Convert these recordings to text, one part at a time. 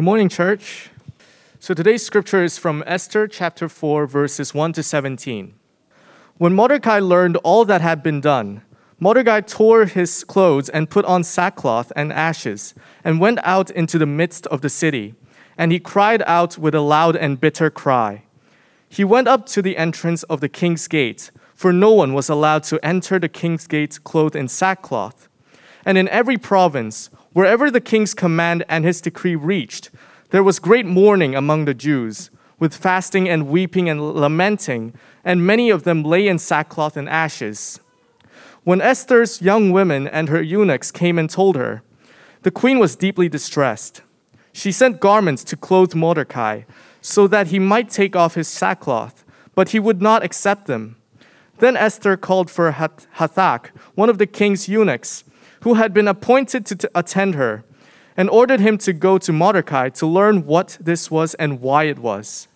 Good morning, church. So today's scripture is from Esther chapter 4, verses 1 to 17. When Mordecai learned all that had been done, Mordecai tore his clothes and put on sackcloth and ashes, and went out into the midst of the city. And he cried out with a loud and bitter cry. He went up to the entrance of the king's gate, for no one was allowed to enter the king's gate clothed in sackcloth. And in every province, wherever the king's command and his decree reached, there was great mourning among the Jews, with fasting and weeping and lamenting, and many of them lay in sackcloth and ashes. When Esther's young women and her eunuchs came and told her, the queen was deeply distressed. She sent garments to clothe Mordecai, so that he might take off his sackcloth, but he would not accept them. Then Esther called for Hathach, one of the king's eunuchs, who had been appointed to attend her, and ordered him to go to Mordecai to learn what this was and why it was.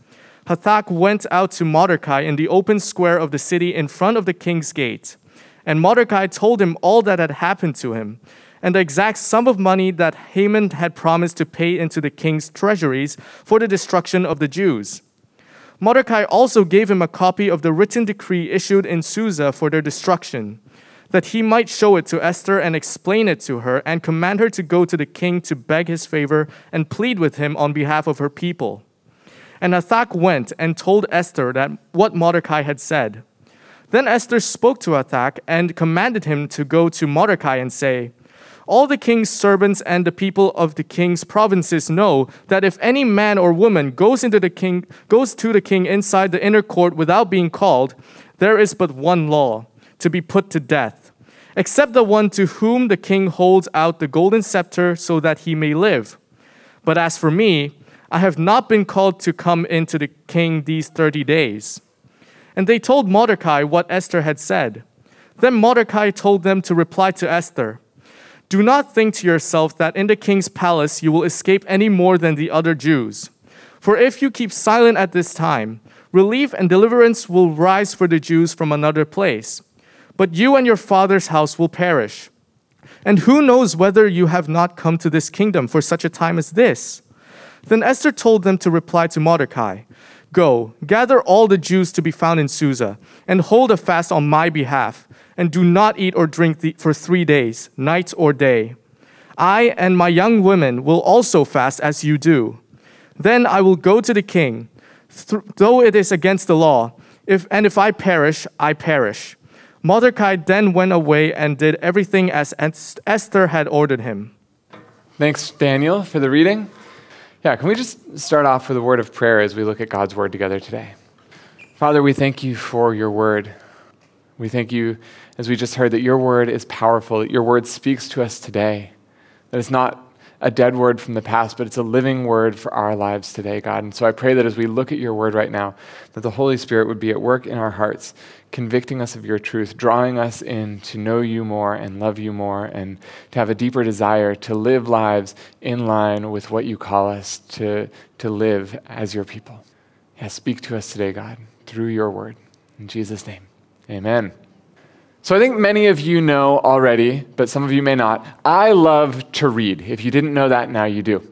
Hathach went out to Mordecai in the open square of the city in front of the king's gate. And Mordecai told him all that had happened to him, and the exact sum of money that Haman had promised to pay into the king's treasuries for the destruction of the Jews. Mordecai also gave him a copy of the written decree issued in Susa for their destruction that he might show it to Esther and explain it to her, and command her to go to the king to beg his favor and plead with him on behalf of her people. And Hathach went and told Esther that what Mordecai had said. Then Esther spoke to Hathach and commanded him to go to Mordecai and say, all the king's servants and the people of the king's provinces know that if any man or woman goes into the king goes to the king inside the inner court without being called, there is but one law, to be put to death except the one to whom the king holds out the golden scepter so that he may live. But as for me, I have not been called to come into the king these 30 days. And they told Mordecai what Esther had said. Then Mordecai told them to reply to Esther Do not think to yourself that in the king's palace you will escape any more than the other Jews. For if you keep silent at this time, relief and deliverance will rise for the Jews from another place but you and your father's house will perish. And who knows whether you have not come to this kingdom for such a time as this? Then Esther told them to reply to Mordecai Go, gather all the Jews to be found in Susa, and hold a fast on my behalf, and do not eat or drink for three days, night or day. I and my young women will also fast as you do. Then I will go to the king, though it is against the law, if, and if I perish, I perish. Mordecai then went away and did everything as Esther had ordered him. Thanks, Daniel, for the reading. Yeah, can we just start off with a word of prayer as we look at God's word together today? Father, we thank you for your word. We thank you, as we just heard, that your word is powerful, that your word speaks to us today, that it's not a dead word from the past, but it's a living word for our lives today, God. And so I pray that as we look at your word right now, that the Holy Spirit would be at work in our hearts, convicting us of your truth, drawing us in to know you more and love you more, and to have a deeper desire to live lives in line with what you call us to, to live as your people. Yeah, speak to us today, God, through your word. In Jesus' name, amen. So I think many of you know already, but some of you may not. I love to read. If you didn't know that, now you do.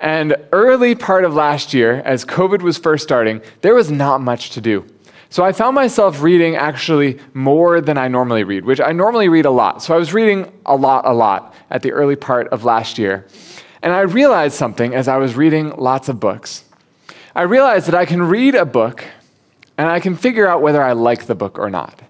And early part of last year, as COVID was first starting, there was not much to do. So I found myself reading actually more than I normally read, which I normally read a lot. So I was reading a lot, a lot at the early part of last year. And I realized something as I was reading lots of books. I realized that I can read a book and I can figure out whether I like the book or not.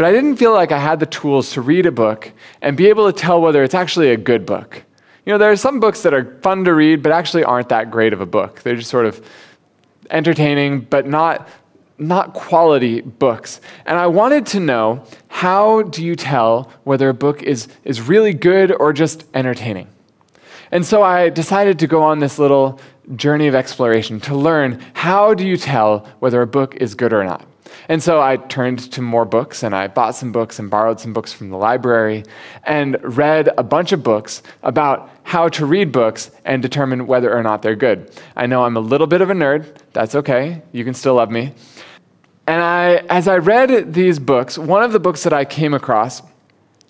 But I didn't feel like I had the tools to read a book and be able to tell whether it's actually a good book. You know, there are some books that are fun to read, but actually aren't that great of a book. They're just sort of entertaining, but not, not quality books. And I wanted to know how do you tell whether a book is, is really good or just entertaining? And so I decided to go on this little journey of exploration to learn how do you tell whether a book is good or not. And so I turned to more books and I bought some books and borrowed some books from the library and read a bunch of books about how to read books and determine whether or not they're good. I know I'm a little bit of a nerd. That's okay. You can still love me. And I, as I read these books, one of the books that I came across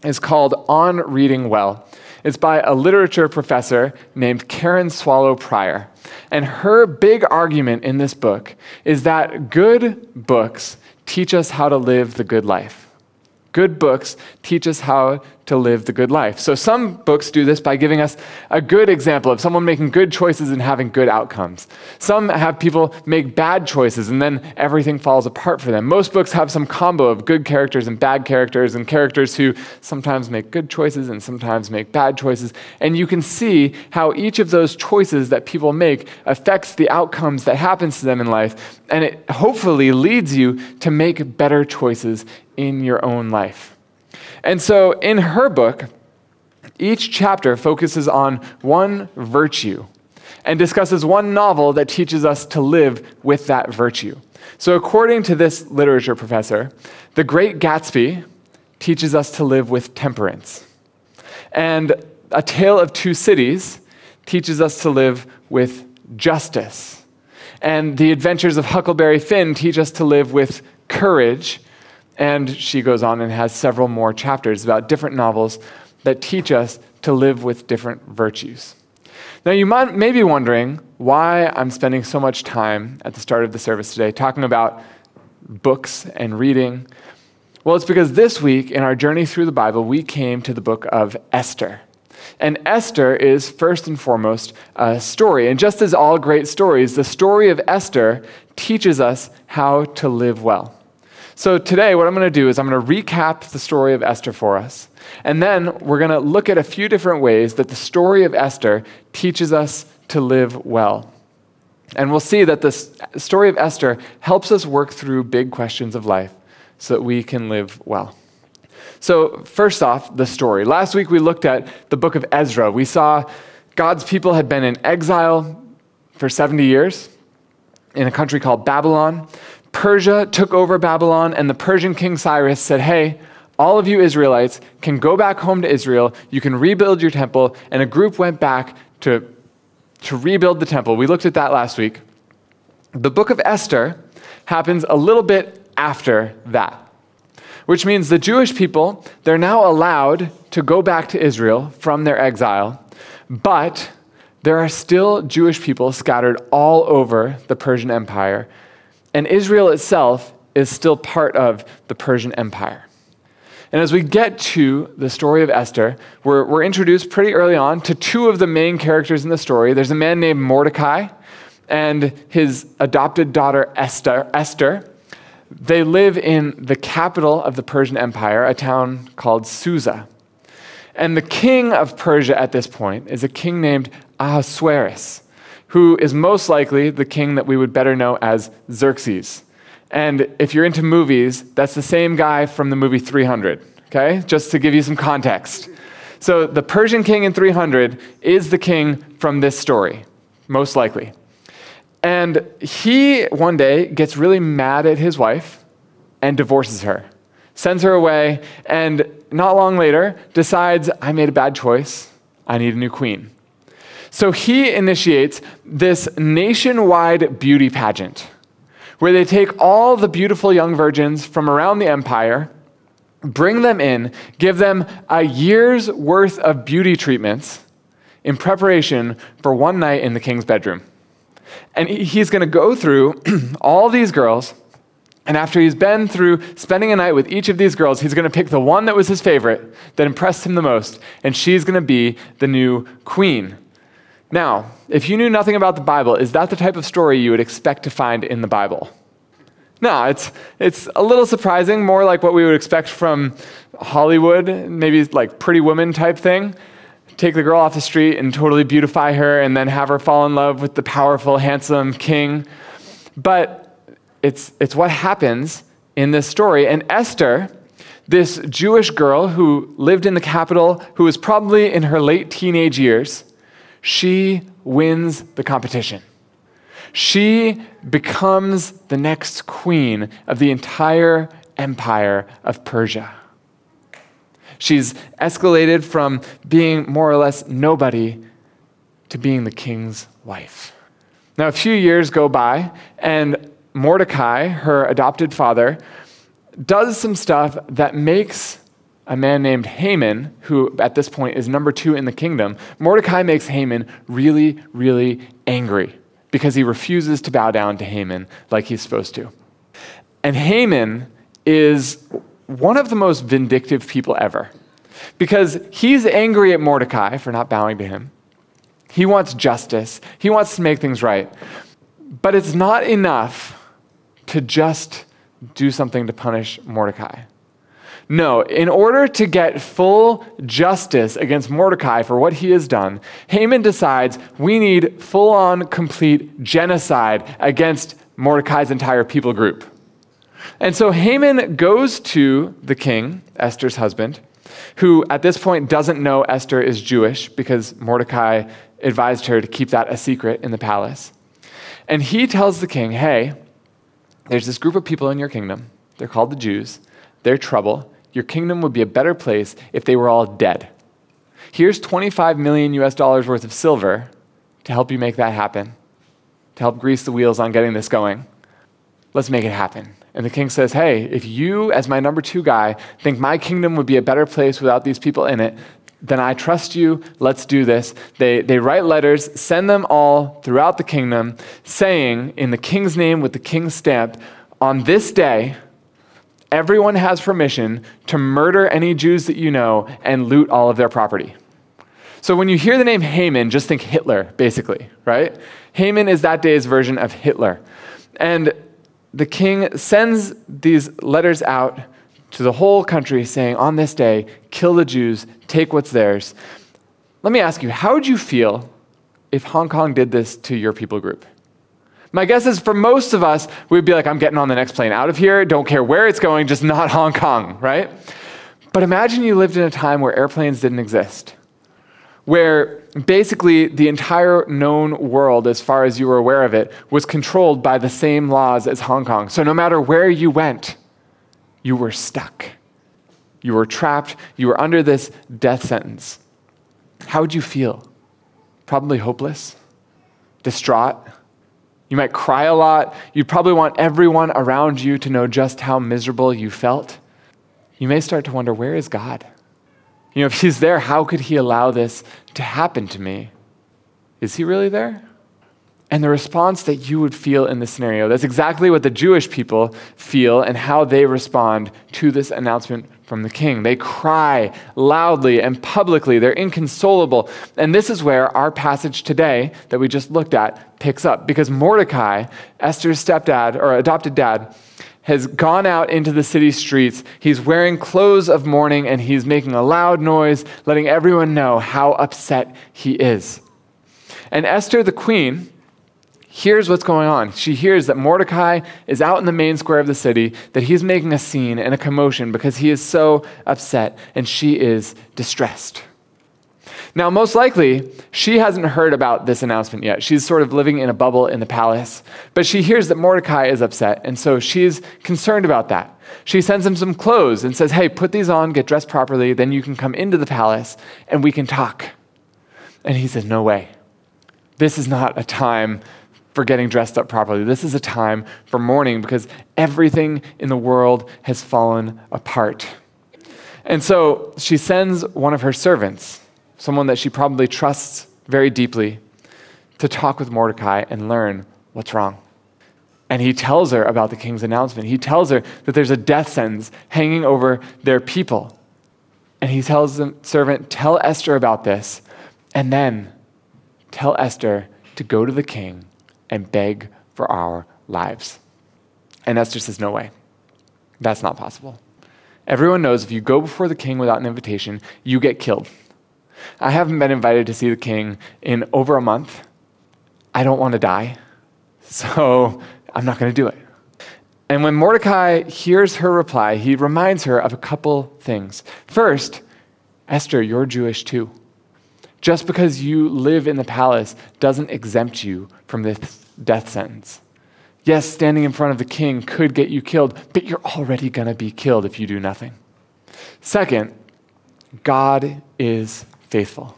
is called On Reading Well. It's by a literature professor named Karen Swallow Prior. And her big argument in this book is that good books teach us how to live the good life. Good books teach us how to live the good life. So some books do this by giving us a good example of someone making good choices and having good outcomes. Some have people make bad choices and then everything falls apart for them. Most books have some combo of good characters and bad characters and characters who sometimes make good choices and sometimes make bad choices. And you can see how each of those choices that people make affects the outcomes that happens to them in life. And it hopefully leads you to make better choices in your own life. And so in her book, each chapter focuses on one virtue and discusses one novel that teaches us to live with that virtue. So, according to this literature professor, The Great Gatsby teaches us to live with temperance. And A Tale of Two Cities teaches us to live with justice. And The Adventures of Huckleberry Finn teach us to live with courage and she goes on and has several more chapters about different novels that teach us to live with different virtues. Now, you might, may be wondering why I'm spending so much time at the start of the service today talking about books and reading. Well, it's because this week in our journey through the Bible, we came to the book of Esther. And Esther is first and foremost a story. And just as all great stories, the story of Esther teaches us how to live well. So, today, what I'm going to do is I'm going to recap the story of Esther for us. And then we're going to look at a few different ways that the story of Esther teaches us to live well. And we'll see that the story of Esther helps us work through big questions of life so that we can live well. So, first off, the story. Last week we looked at the book of Ezra. We saw God's people had been in exile for 70 years in a country called Babylon. Persia took over Babylon, and the Persian king Cyrus said, Hey, all of you Israelites can go back home to Israel. You can rebuild your temple. And a group went back to, to rebuild the temple. We looked at that last week. The book of Esther happens a little bit after that, which means the Jewish people, they're now allowed to go back to Israel from their exile, but there are still Jewish people scattered all over the Persian Empire and Israel itself is still part of the Persian Empire. And as we get to the story of Esther, we're, we're introduced pretty early on to two of the main characters in the story. There's a man named Mordecai and his adopted daughter Esther. Esther. They live in the capital of the Persian Empire, a town called Susa. And the king of Persia at this point is a king named Ahasuerus who is most likely the king that we would better know as Xerxes. And if you're into movies, that's the same guy from the movie 300, okay? Just to give you some context. So the Persian king in 300 is the king from this story, most likely. And he one day gets really mad at his wife and divorces her, sends her away, and not long later decides, I made a bad choice. I need a new queen. So he initiates this nationwide beauty pageant where they take all the beautiful young virgins from around the empire, bring them in, give them a year's worth of beauty treatments in preparation for one night in the king's bedroom. And he's going to go through all these girls. And after he's been through spending a night with each of these girls, he's going to pick the one that was his favorite, that impressed him the most, and she's going to be the new queen. Now, if you knew nothing about the Bible, is that the type of story you would expect to find in the Bible? No, it's, it's a little surprising, more like what we would expect from Hollywood, maybe like Pretty Woman type thing. Take the girl off the street and totally beautify her, and then have her fall in love with the powerful, handsome king. But it's, it's what happens in this story. And Esther, this Jewish girl who lived in the capital, who was probably in her late teenage years, she wins the competition. She becomes the next queen of the entire empire of Persia. She's escalated from being more or less nobody to being the king's wife. Now, a few years go by, and Mordecai, her adopted father, does some stuff that makes a man named Haman, who at this point is number two in the kingdom, Mordecai makes Haman really, really angry because he refuses to bow down to Haman like he's supposed to. And Haman is one of the most vindictive people ever because he's angry at Mordecai for not bowing to him. He wants justice, he wants to make things right. But it's not enough to just do something to punish Mordecai. No, in order to get full justice against Mordecai for what he has done, Haman decides we need full on, complete genocide against Mordecai's entire people group. And so Haman goes to the king, Esther's husband, who at this point doesn't know Esther is Jewish because Mordecai advised her to keep that a secret in the palace. And he tells the king, hey, there's this group of people in your kingdom. They're called the Jews. They're trouble your kingdom would be a better place if they were all dead. Here's 25 million US dollars worth of silver to help you make that happen, to help grease the wheels on getting this going. Let's make it happen. And the king says, Hey, if you, as my number two guy, think my kingdom would be a better place without these people in it, then I trust you. Let's do this. They, they write letters, send them all throughout the kingdom, saying, in the king's name with the king's stamp, on this day, everyone has permission to murder any Jews that you know and loot all of their property. So when you hear the name Haman, just think Hitler, basically, right? Haman is that day's version of Hitler. And the king sends these letters out to the whole country saying, on this day, kill the Jews, take what's theirs. Let me ask you, how would you feel if Hong Kong did this to your people group? My guess is for most of us, we'd be like, I'm getting on the next plane out of here, don't care where it's going, just not Hong Kong, right? But imagine you lived in a time where airplanes didn't exist, where basically the entire known world, as far as you were aware of it, was controlled by the same laws as Hong Kong. So no matter where you went, you were stuck. You were trapped. You were under this death sentence. How would you feel? Probably hopeless, distraught you might cry a lot. You'd probably want everyone around you to know just how miserable you felt. You may start to wonder where is God? You know, if He's there, how could He allow this to happen to me? Is He really there? And the response that you would feel in this scenario, that's exactly what the Jewish people feel and how they respond to this announcement from the king. They cry loudly and publicly. They're inconsolable. And this is where our passage today that we just looked at picks up because Mordecai, Esther's stepdad or adopted dad, has gone out into the city streets. He's wearing clothes of mourning and he's making a loud noise, letting everyone know how upset he is. And Esther, the queen, hears what's going on. She hears that Mordecai is out in the main square of the city, that he's making a scene and a commotion because he is so upset, and she is distressed. Now, most likely, she hasn't heard about this announcement yet. She's sort of living in a bubble in the palace, but she hears that Mordecai is upset, and so she's concerned about that. She sends him some clothes and says, Hey, put these on, get dressed properly, then you can come into the palace and we can talk. And he says, No way. This is not a time for getting dressed up properly. This is a time for mourning because everything in the world has fallen apart. And so she sends one of her servants, someone that she probably trusts very deeply, to talk with Mordecai and learn what's wrong. And he tells her about the king's announcement. He tells her that there's a death sentence hanging over their people. And he tells the servant, Tell Esther about this, and then tell Esther to go to the king and beg for our lives. And Esther says, No way. That's not possible. Everyone knows if you go before the king without an invitation, you get killed. I haven't been invited to see the king in over a month. I don't want to die, so I'm not going to do it. And when Mordecai hears her reply, he reminds her of a couple things. First, Esther, you're Jewish too. Just because you live in the palace doesn't exempt you from this death sentence. Yes, standing in front of the king could get you killed, but you're already going to be killed if you do nothing. Second, God is faithful.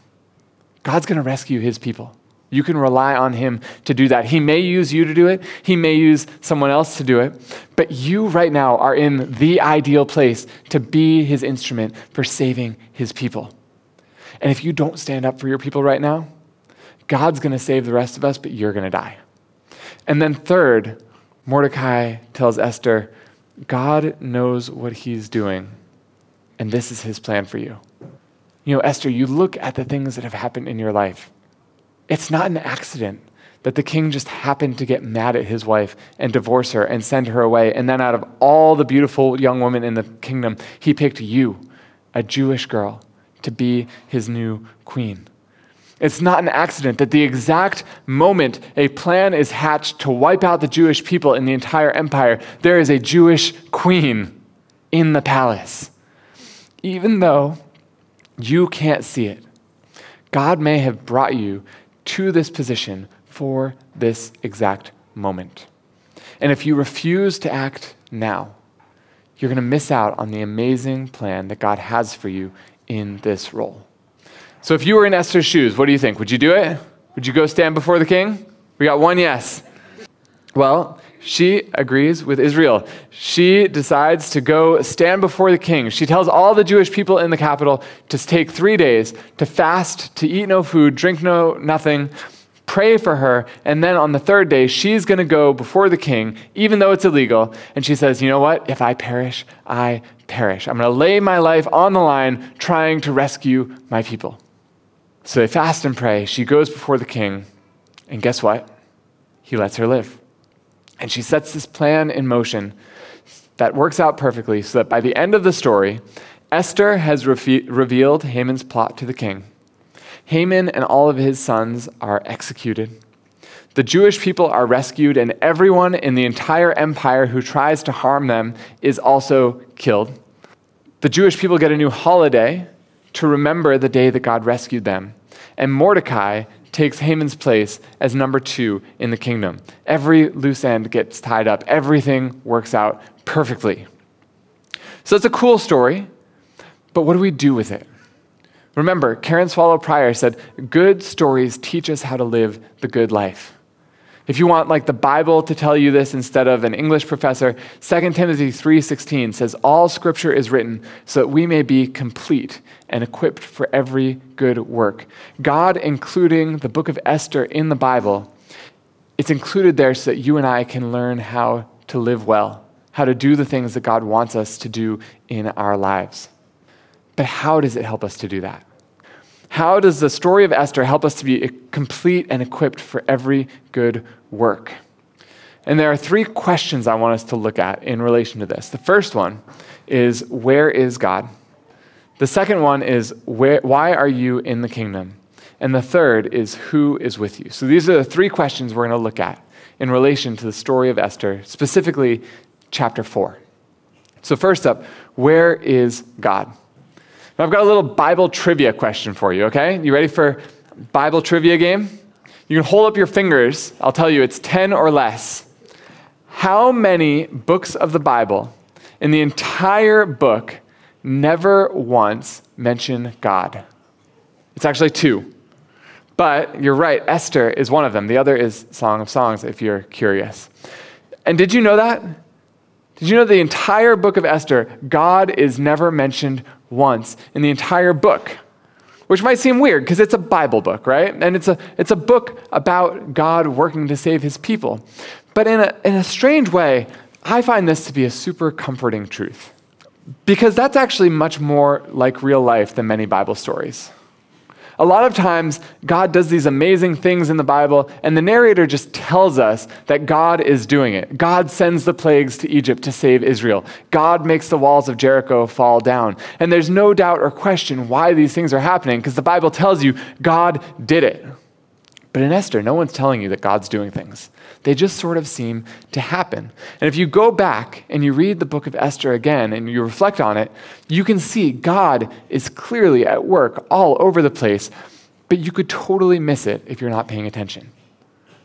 God's going to rescue his people. You can rely on Him to do that. He may use you to do it, He may use someone else to do it, but you right now are in the ideal place to be His instrument for saving His people. And if you don't stand up for your people right now, God's going to save the rest of us, but you're going to die. And then, third, Mordecai tells Esther, God knows what he's doing, and this is his plan for you. You know, Esther, you look at the things that have happened in your life. It's not an accident that the king just happened to get mad at his wife and divorce her and send her away. And then, out of all the beautiful young women in the kingdom, he picked you, a Jewish girl, to be his new queen. It's not an accident that the exact moment a plan is hatched to wipe out the Jewish people in the entire empire, there is a Jewish queen in the palace. Even though you can't see it, God may have brought you to this position for this exact moment. And if you refuse to act now, you're going to miss out on the amazing plan that God has for you in this role. So if you were in Esther's shoes, what do you think? Would you do it? Would you go stand before the king? We got one yes. Well, she agrees with Israel. She decides to go stand before the king. She tells all the Jewish people in the capital to take three days to fast, to eat no food, drink no nothing, pray for her, and then on the third day, she's going to go before the king, even though it's illegal. And she says, You know what? If I perish, I perish. I'm going to lay my life on the line trying to rescue my people. So they fast and pray. She goes before the king, and guess what? He lets her live. And she sets this plan in motion that works out perfectly so that by the end of the story, Esther has re- revealed Haman's plot to the king. Haman and all of his sons are executed. The Jewish people are rescued, and everyone in the entire empire who tries to harm them is also killed. The Jewish people get a new holiday to remember the day that God rescued them. And Mordecai takes Haman's place as number two in the kingdom. Every loose end gets tied up, everything works out perfectly. So it's a cool story, but what do we do with it? Remember, Karen Swallow Prior said, Good stories teach us how to live the good life. If you want like the Bible to tell you this instead of an English professor, 2 Timothy 3:16 says all scripture is written so that we may be complete and equipped for every good work. God including the book of Esther in the Bible, it's included there so that you and I can learn how to live well, how to do the things that God wants us to do in our lives. But how does it help us to do that? How does the story of Esther help us to be complete and equipped for every good work? And there are three questions I want us to look at in relation to this. The first one is Where is God? The second one is where, Why are you in the kingdom? And the third is Who is with you? So these are the three questions we're going to look at in relation to the story of Esther, specifically chapter 4. So, first up, where is God? I've got a little Bible trivia question for you, okay? You ready for Bible trivia game? You can hold up your fingers. I'll tell you, it's 10 or less. How many books of the Bible in the entire book never once mention God? It's actually two. But you're right, Esther is one of them. The other is Song of Songs, if you're curious. And did you know that? Did you know the entire book of Esther, God is never mentioned once in the entire book? Which might seem weird because it's a Bible book, right? And it's a, it's a book about God working to save his people. But in a, in a strange way, I find this to be a super comforting truth. Because that's actually much more like real life than many Bible stories. A lot of times, God does these amazing things in the Bible, and the narrator just tells us that God is doing it. God sends the plagues to Egypt to save Israel. God makes the walls of Jericho fall down. And there's no doubt or question why these things are happening, because the Bible tells you God did it. But in Esther, no one's telling you that God's doing things. They just sort of seem to happen. And if you go back and you read the book of Esther again and you reflect on it, you can see God is clearly at work all over the place, but you could totally miss it if you're not paying attention.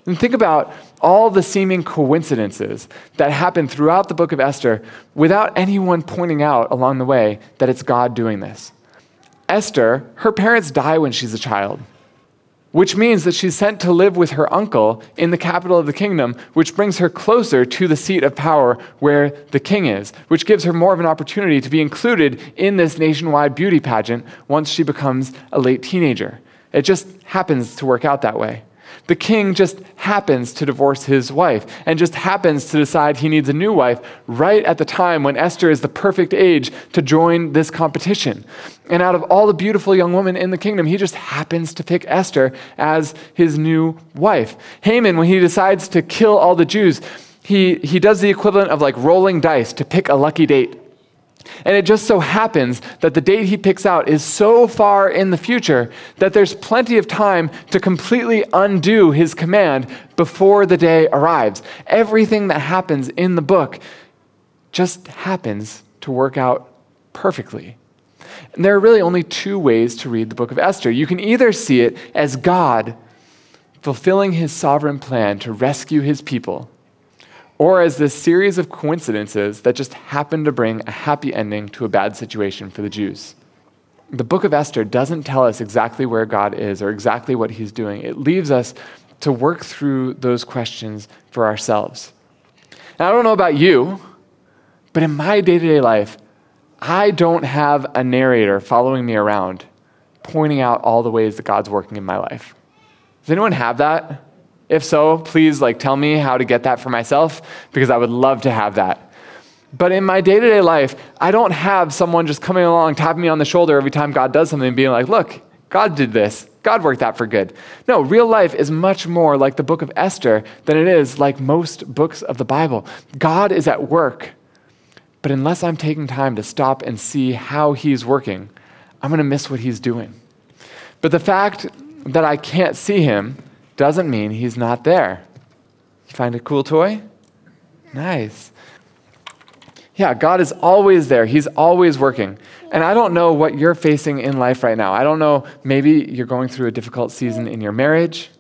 And think about all the seeming coincidences that happen throughout the book of Esther without anyone pointing out along the way that it's God doing this. Esther, her parents die when she's a child. Which means that she's sent to live with her uncle in the capital of the kingdom, which brings her closer to the seat of power where the king is, which gives her more of an opportunity to be included in this nationwide beauty pageant once she becomes a late teenager. It just happens to work out that way. The king just happens to divorce his wife and just happens to decide he needs a new wife right at the time when Esther is the perfect age to join this competition. And out of all the beautiful young women in the kingdom, he just happens to pick Esther as his new wife. Haman, when he decides to kill all the Jews, he, he does the equivalent of like rolling dice to pick a lucky date. And it just so happens that the date he picks out is so far in the future that there's plenty of time to completely undo his command before the day arrives. Everything that happens in the book just happens to work out perfectly. And there are really only two ways to read the book of Esther. You can either see it as God fulfilling his sovereign plan to rescue his people or as this series of coincidences that just happen to bring a happy ending to a bad situation for the Jews. The book of Esther doesn't tell us exactly where God is or exactly what he's doing. It leaves us to work through those questions for ourselves. And I don't know about you, but in my day to day life, I don't have a narrator following me around pointing out all the ways that God's working in my life. Does anyone have that? If so, please like tell me how to get that for myself because I would love to have that. But in my day to day life, I don't have someone just coming along, tapping me on the shoulder every time God does something and being like, look, God did this. God worked that for good. No, real life is much more like the book of Esther than it is like most books of the Bible. God is at work. But unless I'm taking time to stop and see how he's working, I'm going to miss what he's doing. But the fact that I can't see him doesn't mean he's not there. You find a cool toy? Nice. Yeah, God is always there. He's always working. And I don't know what you're facing in life right now. I don't know, maybe you're going through a difficult season in your marriage.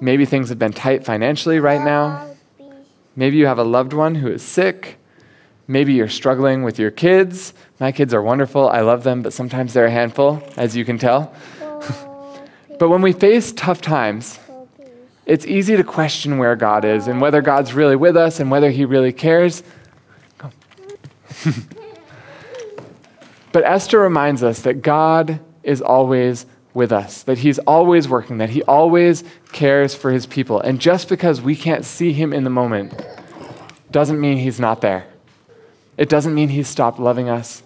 Maybe things have been tight financially right now. Maybe you have a loved one who is sick. Maybe you're struggling with your kids. My kids are wonderful. I love them, but sometimes they're a handful, as you can tell. but when we face tough times, it's easy to question where God is and whether God's really with us and whether He really cares. but Esther reminds us that God is always with us, that He's always working, that He always cares for His people. And just because we can't see Him in the moment doesn't mean He's not there. It doesn't mean He's stopped loving us.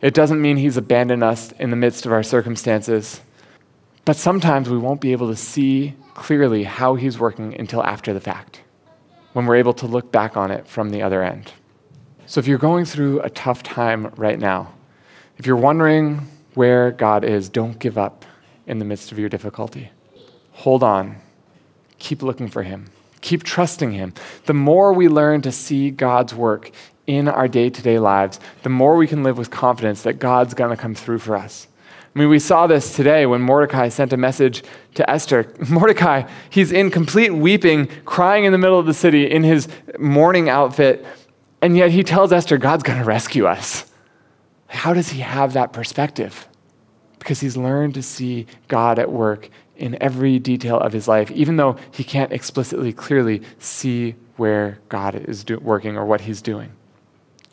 It doesn't mean He's abandoned us in the midst of our circumstances. But sometimes we won't be able to see clearly how he's working until after the fact, when we're able to look back on it from the other end. So if you're going through a tough time right now, if you're wondering where God is, don't give up in the midst of your difficulty. Hold on. Keep looking for him. Keep trusting him. The more we learn to see God's work in our day to day lives, the more we can live with confidence that God's going to come through for us. I mean, we saw this today when Mordecai sent a message to Esther. Mordecai, he's in complete weeping, crying in the middle of the city in his mourning outfit, and yet he tells Esther, God's going to rescue us. How does he have that perspective? Because he's learned to see God at work in every detail of his life, even though he can't explicitly, clearly see where God is do- working or what he's doing.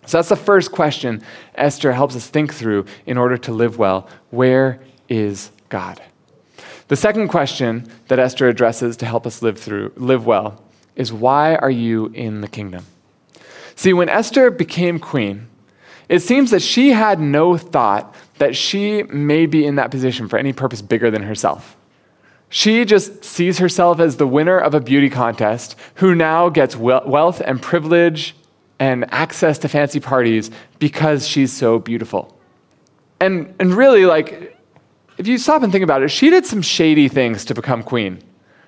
So that's the first question Esther helps us think through in order to live well. Where is God? The second question that Esther addresses to help us live through live well is why are you in the kingdom? See, when Esther became queen, it seems that she had no thought that she may be in that position for any purpose bigger than herself. She just sees herself as the winner of a beauty contest who now gets wealth and privilege and access to fancy parties because she's so beautiful. And, and really, like, if you stop and think about it, she did some shady things to become queen,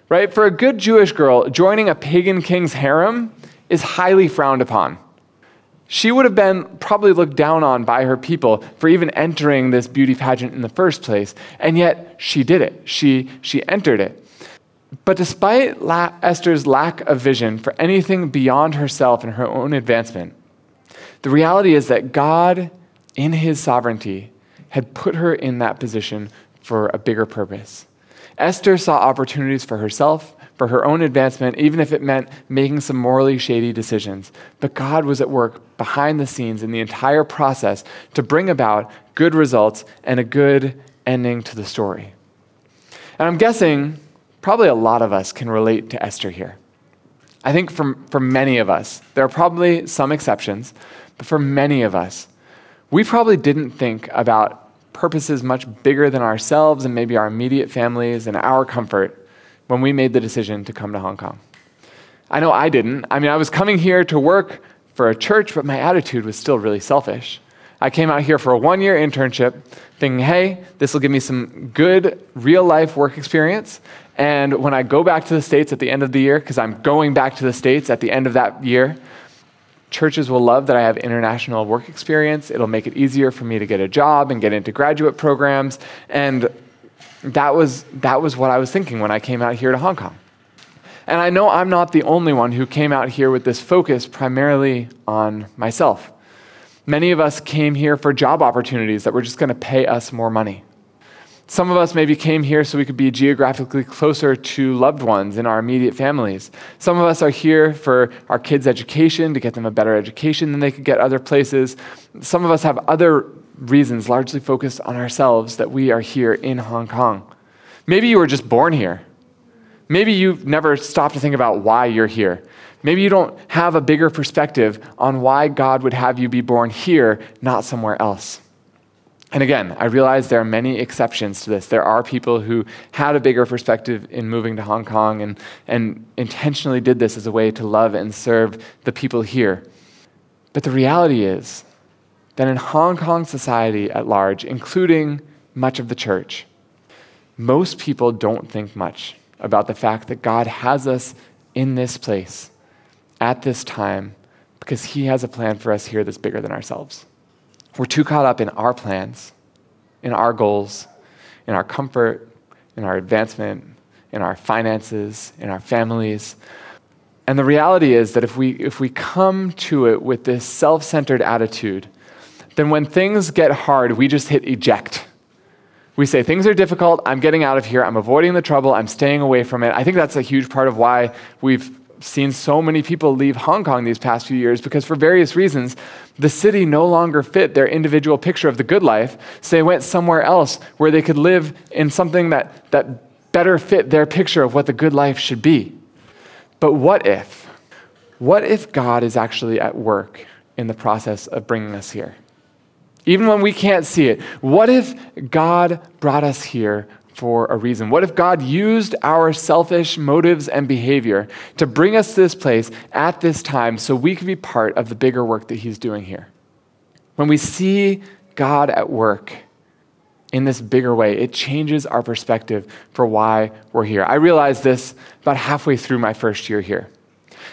right? For a good Jewish girl, joining a pagan king's harem is highly frowned upon. She would have been probably looked down on by her people for even entering this beauty pageant in the first place, and yet she did it. She, she entered it. But despite La- Esther's lack of vision for anything beyond herself and her own advancement, the reality is that God, in his sovereignty, had put her in that position for a bigger purpose. Esther saw opportunities for herself, for her own advancement, even if it meant making some morally shady decisions. But God was at work behind the scenes in the entire process to bring about good results and a good ending to the story. And I'm guessing probably a lot of us can relate to Esther here. I think for, for many of us, there are probably some exceptions, but for many of us, we probably didn't think about purposes much bigger than ourselves and maybe our immediate families and our comfort when we made the decision to come to Hong Kong. I know I didn't. I mean, I was coming here to work for a church, but my attitude was still really selfish. I came out here for a one year internship thinking, hey, this will give me some good real life work experience. And when I go back to the States at the end of the year, because I'm going back to the States at the end of that year, churches will love that I have international work experience. It'll make it easier for me to get a job and get into graduate programs. And that was, that was what I was thinking when I came out here to Hong Kong. And I know I'm not the only one who came out here with this focus primarily on myself. Many of us came here for job opportunities that were just going to pay us more money. Some of us maybe came here so we could be geographically closer to loved ones in our immediate families. Some of us are here for our kids' education, to get them a better education than they could get other places. Some of us have other reasons, largely focused on ourselves, that we are here in Hong Kong. Maybe you were just born here. Maybe you've never stopped to think about why you're here. Maybe you don't have a bigger perspective on why God would have you be born here, not somewhere else. And again, I realize there are many exceptions to this. There are people who had a bigger perspective in moving to Hong Kong and, and intentionally did this as a way to love and serve the people here. But the reality is that in Hong Kong society at large, including much of the church, most people don't think much about the fact that God has us in this place at this time because He has a plan for us here that's bigger than ourselves. We're too caught up in our plans, in our goals, in our comfort, in our advancement, in our finances, in our families. And the reality is that if we, if we come to it with this self centered attitude, then when things get hard, we just hit eject. We say, things are difficult, I'm getting out of here, I'm avoiding the trouble, I'm staying away from it. I think that's a huge part of why we've seen so many people leave Hong Kong these past few years because, for various reasons, the city no longer fit their individual picture of the good life. So they went somewhere else where they could live in something that, that better fit their picture of what the good life should be. But what if? What if God is actually at work in the process of bringing us here? Even when we can't see it, what if God brought us here for a reason? What if God used our selfish motives and behavior to bring us to this place at this time so we could be part of the bigger work that He's doing here? When we see God at work in this bigger way, it changes our perspective for why we're here. I realized this about halfway through my first year here.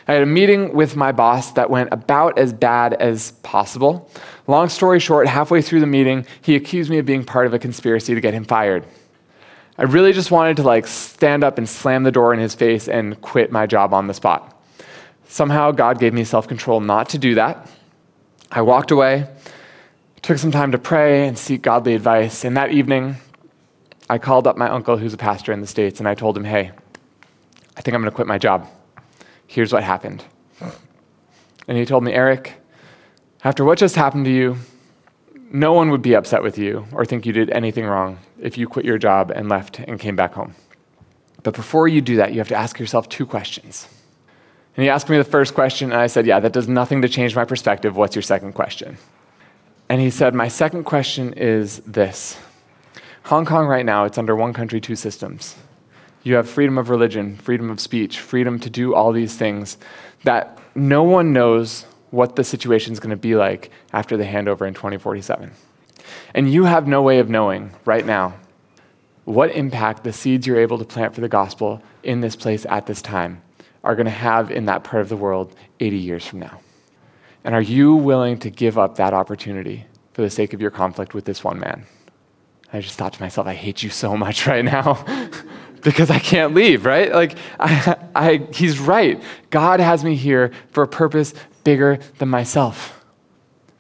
I had a meeting with my boss that went about as bad as possible. Long story short, halfway through the meeting, he accused me of being part of a conspiracy to get him fired. I really just wanted to like stand up and slam the door in his face and quit my job on the spot. Somehow God gave me self-control not to do that. I walked away, took some time to pray and seek godly advice, and that evening I called up my uncle who's a pastor in the States and I told him, "Hey, I think I'm going to quit my job. Here's what happened." And he told me, "Eric, after what just happened to you, no one would be upset with you or think you did anything wrong if you quit your job and left and came back home. But before you do that, you have to ask yourself two questions. And he asked me the first question, and I said, Yeah, that does nothing to change my perspective. What's your second question? And he said, My second question is this Hong Kong right now, it's under one country, two systems. You have freedom of religion, freedom of speech, freedom to do all these things that no one knows what the situation is going to be like after the handover in 2047. And you have no way of knowing right now what impact the seeds you're able to plant for the gospel in this place at this time are going to have in that part of the world 80 years from now. And are you willing to give up that opportunity for the sake of your conflict with this one man? I just thought to myself, I hate you so much right now because I can't leave, right? Like, I, I, he's right. God has me here for a purpose bigger than myself.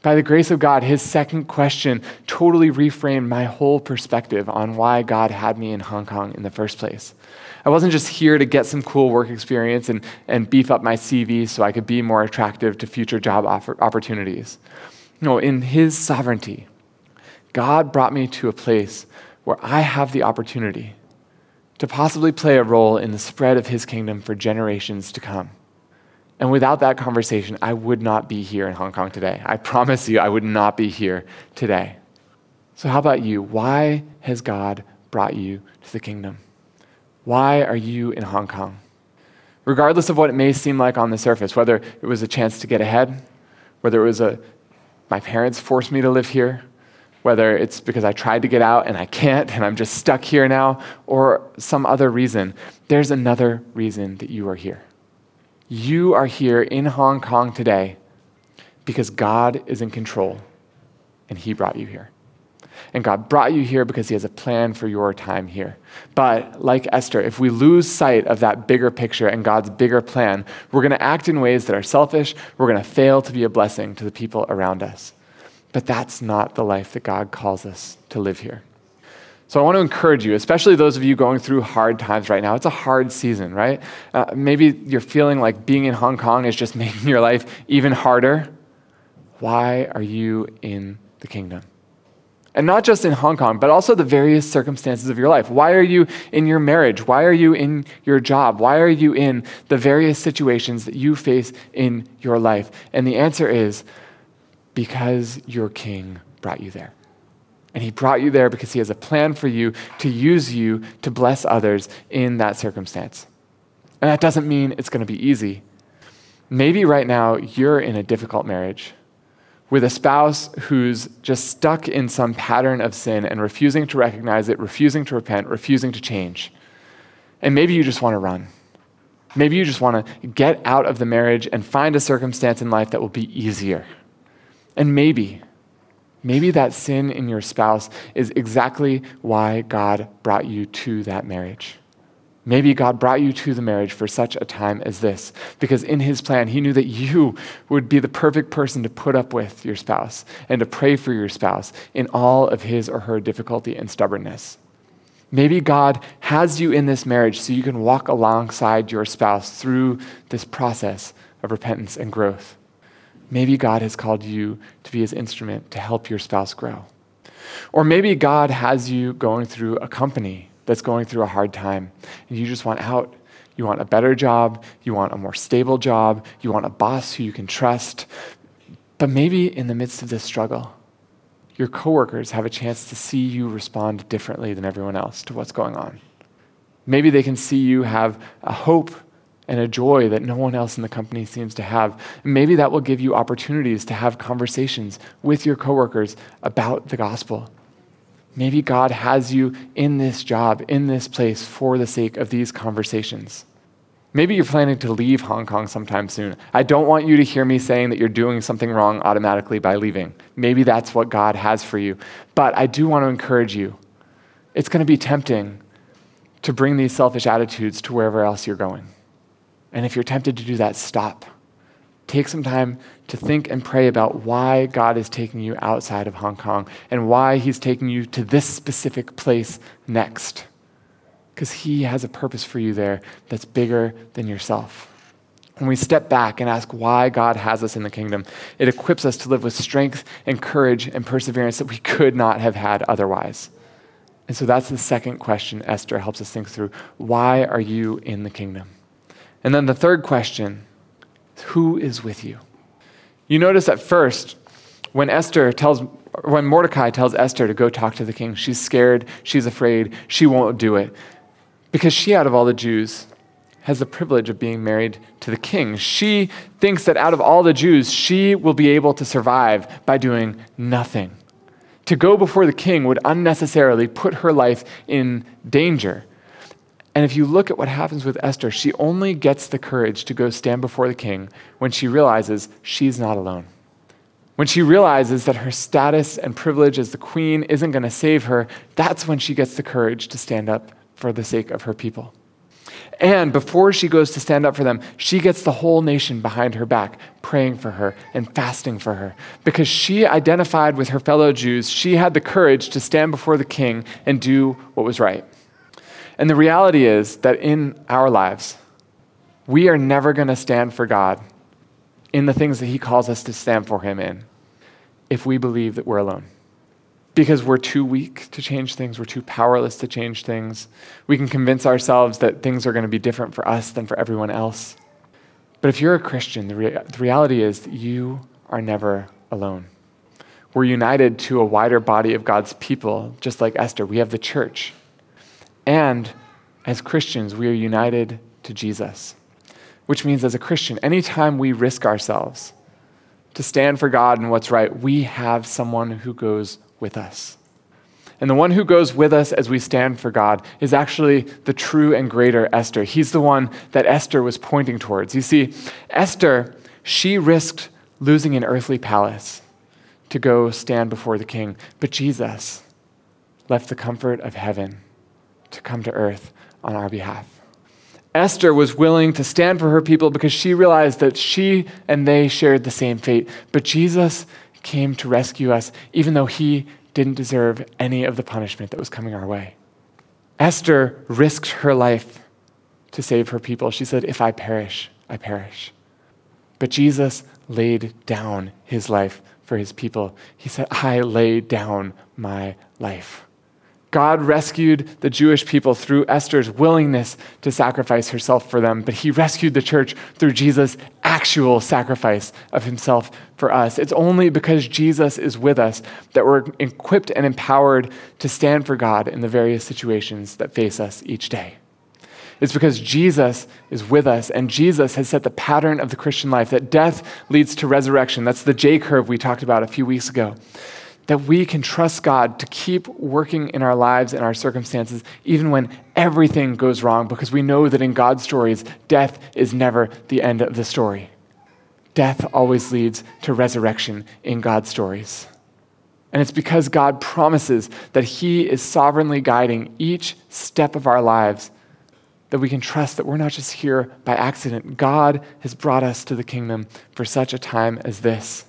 By the grace of God, his second question totally reframed my whole perspective on why God had me in Hong Kong in the first place. I wasn't just here to get some cool work experience and, and beef up my CV so I could be more attractive to future job offer, opportunities. No, in his sovereignty, God brought me to a place where I have the opportunity to possibly play a role in the spread of his kingdom for generations to come. And without that conversation, I would not be here in Hong Kong today. I promise you, I would not be here today. So, how about you? Why has God brought you to the kingdom? Why are you in Hong Kong? Regardless of what it may seem like on the surface, whether it was a chance to get ahead, whether it was a my parents forced me to live here, whether it's because I tried to get out and I can't and I'm just stuck here now, or some other reason, there's another reason that you are here. You are here in Hong Kong today because God is in control and He brought you here. And God brought you here because He has a plan for your time here. But like Esther, if we lose sight of that bigger picture and God's bigger plan, we're going to act in ways that are selfish. We're going to fail to be a blessing to the people around us. But that's not the life that God calls us to live here. So I want to encourage you, especially those of you going through hard times right now. It's a hard season, right? Uh, maybe you're feeling like being in Hong Kong is just making your life even harder. Why are you in the kingdom? And not just in Hong Kong, but also the various circumstances of your life. Why are you in your marriage? Why are you in your job? Why are you in the various situations that you face in your life? And the answer is because your king brought you there. And he brought you there because he has a plan for you to use you to bless others in that circumstance. And that doesn't mean it's going to be easy. Maybe right now you're in a difficult marriage with a spouse who's just stuck in some pattern of sin and refusing to recognize it, refusing to repent, refusing to change. And maybe you just want to run. Maybe you just want to get out of the marriage and find a circumstance in life that will be easier. And maybe Maybe that sin in your spouse is exactly why God brought you to that marriage. Maybe God brought you to the marriage for such a time as this, because in His plan, He knew that you would be the perfect person to put up with your spouse and to pray for your spouse in all of his or her difficulty and stubbornness. Maybe God has you in this marriage so you can walk alongside your spouse through this process of repentance and growth. Maybe God has called you to be his instrument to help your spouse grow. Or maybe God has you going through a company that's going through a hard time and you just want out. You want a better job, you want a more stable job, you want a boss who you can trust. But maybe in the midst of this struggle, your coworkers have a chance to see you respond differently than everyone else to what's going on. Maybe they can see you have a hope and a joy that no one else in the company seems to have. Maybe that will give you opportunities to have conversations with your coworkers about the gospel. Maybe God has you in this job, in this place, for the sake of these conversations. Maybe you're planning to leave Hong Kong sometime soon. I don't want you to hear me saying that you're doing something wrong automatically by leaving. Maybe that's what God has for you. But I do want to encourage you. It's going to be tempting to bring these selfish attitudes to wherever else you're going. And if you're tempted to do that, stop. Take some time to think and pray about why God is taking you outside of Hong Kong and why He's taking you to this specific place next. Because He has a purpose for you there that's bigger than yourself. When we step back and ask why God has us in the kingdom, it equips us to live with strength and courage and perseverance that we could not have had otherwise. And so that's the second question Esther helps us think through. Why are you in the kingdom? And then the third question who is with you? You notice at first, when Esther tells, when Mordecai tells Esther to go talk to the king, she's scared, she's afraid, she won't do it. Because she, out of all the Jews, has the privilege of being married to the king. She thinks that out of all the Jews, she will be able to survive by doing nothing. To go before the king would unnecessarily put her life in danger. And if you look at what happens with Esther, she only gets the courage to go stand before the king when she realizes she's not alone. When she realizes that her status and privilege as the queen isn't going to save her, that's when she gets the courage to stand up for the sake of her people. And before she goes to stand up for them, she gets the whole nation behind her back, praying for her and fasting for her. Because she identified with her fellow Jews, she had the courage to stand before the king and do what was right. And the reality is that in our lives, we are never going to stand for God in the things that He calls us to stand for Him in if we believe that we're alone because we're too weak to change things, we're too powerless to change things. We can convince ourselves that things are going to be different for us than for everyone else. But if you're a Christian, the, rea- the reality is that you are never alone. We're united to a wider body of God's people, just like Esther. We have the church. And as Christians, we are united to Jesus, which means as a Christian, anytime we risk ourselves to stand for God and what's right, we have someone who goes with us. And the one who goes with us as we stand for God is actually the true and greater Esther. He's the one that Esther was pointing towards. You see, Esther, she risked losing an earthly palace to go stand before the king, but Jesus left the comfort of heaven to come to earth on our behalf. Esther was willing to stand for her people because she realized that she and they shared the same fate. But Jesus came to rescue us, even though he didn't deserve any of the punishment that was coming our way. Esther risked her life to save her people. She said, If I perish, I perish. But Jesus laid down his life for his people. He said, I lay down my life. God rescued the Jewish people through Esther's willingness to sacrifice herself for them, but he rescued the church through Jesus' actual sacrifice of himself for us. It's only because Jesus is with us that we're equipped and empowered to stand for God in the various situations that face us each day. It's because Jesus is with us, and Jesus has set the pattern of the Christian life that death leads to resurrection. That's the J curve we talked about a few weeks ago that we can trust God to keep working in our lives and our circumstances, even when everything goes wrong, because we know that in God's stories, death is never the end of the story. Death always leads to resurrection in God's stories. And it's because God promises that He is sovereignly guiding each step of our lives that we can trust that we're not just here by accident. God has brought us to the kingdom for such a time as this.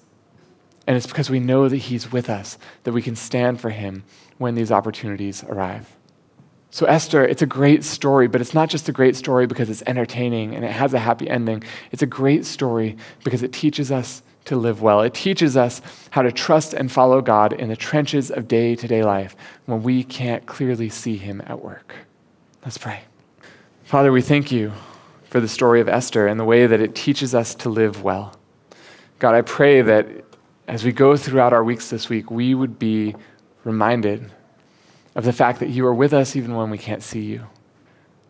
And it's because we know that He's with us that we can stand for Him when these opportunities arrive. So, Esther, it's a great story, but it's not just a great story because it's entertaining and it has a happy ending. It's a great story because it teaches us to live well. It teaches us how to trust and follow God in the trenches of day to day life when we can't clearly see Him at work. Let's pray. Father, we thank you for the story of Esther and the way that it teaches us to live well. God, I pray that as we go throughout our weeks this week, we would be reminded of the fact that you are with us even when we can't see you,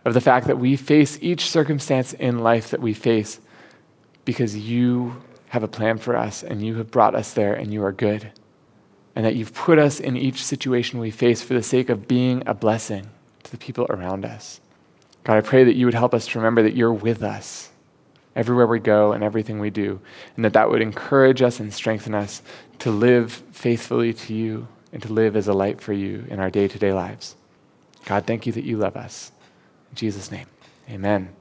of the fact that we face each circumstance in life that we face because you have a plan for us and you have brought us there and you are good, and that you've put us in each situation we face for the sake of being a blessing to the people around us. God, I pray that you would help us to remember that you're with us everywhere we go and everything we do, and that that would encourage us and strengthen us to live faithfully to you and to live as a light for you in our day to day lives. God, thank you that you love us. In Jesus' name, amen.